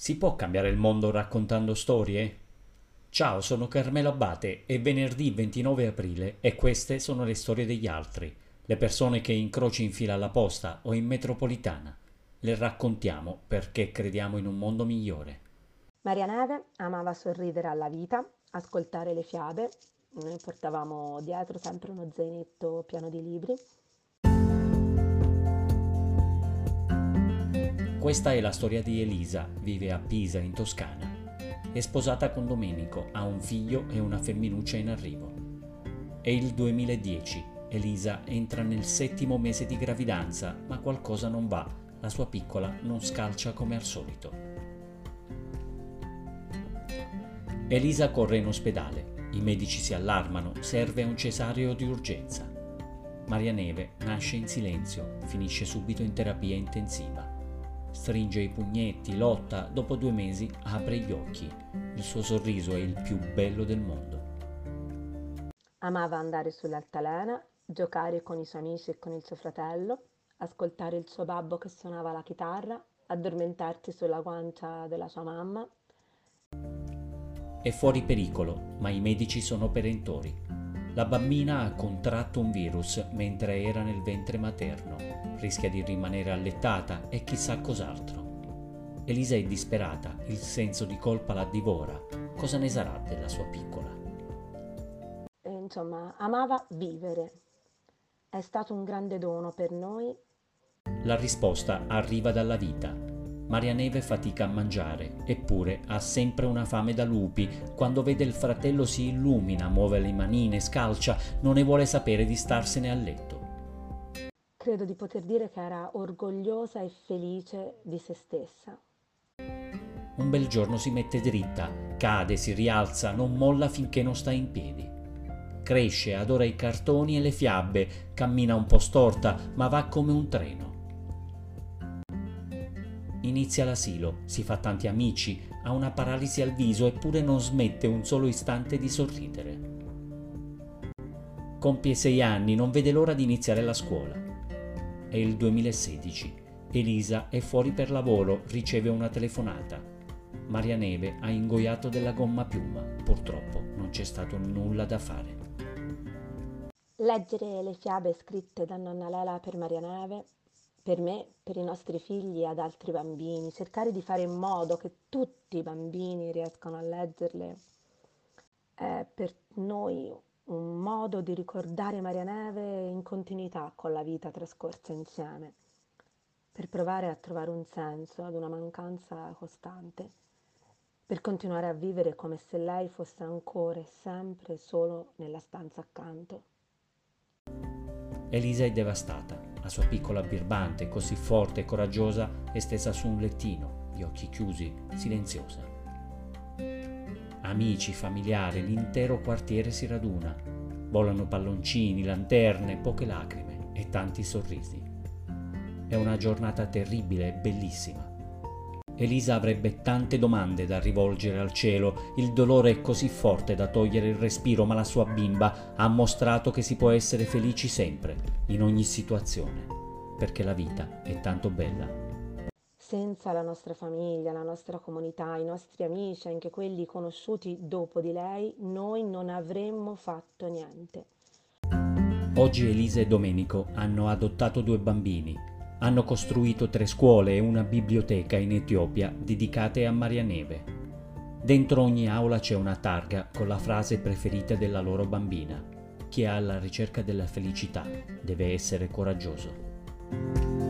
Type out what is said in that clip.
Si può cambiare il mondo raccontando storie? Ciao, sono Carmelo Abate, è venerdì 29 aprile e queste sono le storie degli altri, le persone che incroci in fila alla posta o in metropolitana. Le raccontiamo perché crediamo in un mondo migliore. Maria Neve amava sorridere alla vita, ascoltare le fiabe. Noi portavamo dietro sempre uno zainetto pieno di libri Questa è la storia di Elisa, vive a Pisa in Toscana. È sposata con Domenico, ha un figlio e una femminuccia in arrivo. È il 2010, Elisa entra nel settimo mese di gravidanza, ma qualcosa non va, la sua piccola non scalcia come al solito. Elisa corre in ospedale, i medici si allarmano, serve un cesareo di urgenza. Maria Neve nasce in silenzio, finisce subito in terapia intensiva. Stringe i pugnetti, lotta, dopo due mesi apre gli occhi. Il suo sorriso è il più bello del mondo. Amava andare sull'altalena, giocare con i suoi amici e con il suo fratello, ascoltare il suo babbo che suonava la chitarra, addormentarsi sulla guancia della sua mamma. È fuori pericolo, ma i medici sono perentori. La bambina ha contratto un virus mentre era nel ventre materno, rischia di rimanere allettata e chissà cos'altro. Elisa è disperata, il senso di colpa la divora. Cosa ne sarà della sua piccola? E, insomma, amava vivere. È stato un grande dono per noi. La risposta arriva dalla vita Maria Neve fatica a mangiare, eppure ha sempre una fame da lupi. Quando vede il fratello si illumina, muove le manine, scalcia, non ne vuole sapere di starsene a letto. Credo di poter dire che era orgogliosa e felice di se stessa. Un bel giorno si mette dritta, cade, si rialza, non molla finché non sta in piedi. Cresce, adora i cartoni e le fiabe, cammina un po' storta, ma va come un treno. Inizia l'asilo, si fa tanti amici, ha una paralisi al viso eppure non smette un solo istante di sorridere. Compie sei anni, non vede l'ora di iniziare la scuola. È il 2016. Elisa è fuori per lavoro, riceve una telefonata. Maria Neve ha ingoiato della gomma piuma. Purtroppo non c'è stato nulla da fare. Leggere le fiabe scritte da nonna Lela per Maria Neve per me, per i nostri figli e ad altri bambini, cercare di fare in modo che tutti i bambini riescano a leggerle è per noi un modo di ricordare Maria Neve in continuità con la vita trascorsa insieme, per provare a trovare un senso ad una mancanza costante, per continuare a vivere come se lei fosse ancora e sempre solo nella stanza accanto. Elisa è devastata sua piccola birbante, così forte e coraggiosa, è stesa su un lettino, gli occhi chiusi, silenziosa. Amici, familiari, l'intero quartiere si raduna. Volano palloncini, lanterne, poche lacrime e tanti sorrisi. È una giornata terribile e bellissima. Elisa avrebbe tante domande da rivolgere al cielo, il dolore è così forte da togliere il respiro, ma la sua bimba ha mostrato che si può essere felici sempre, in ogni situazione, perché la vita è tanto bella. Senza la nostra famiglia, la nostra comunità, i nostri amici, anche quelli conosciuti dopo di lei, noi non avremmo fatto niente. Oggi Elisa e Domenico hanno adottato due bambini, hanno costruito tre scuole e una biblioteca in Etiopia dedicate a Maria Neve. Dentro ogni aula c'è una targa con la frase preferita della loro bambina. Chi è alla ricerca della felicità deve essere coraggioso.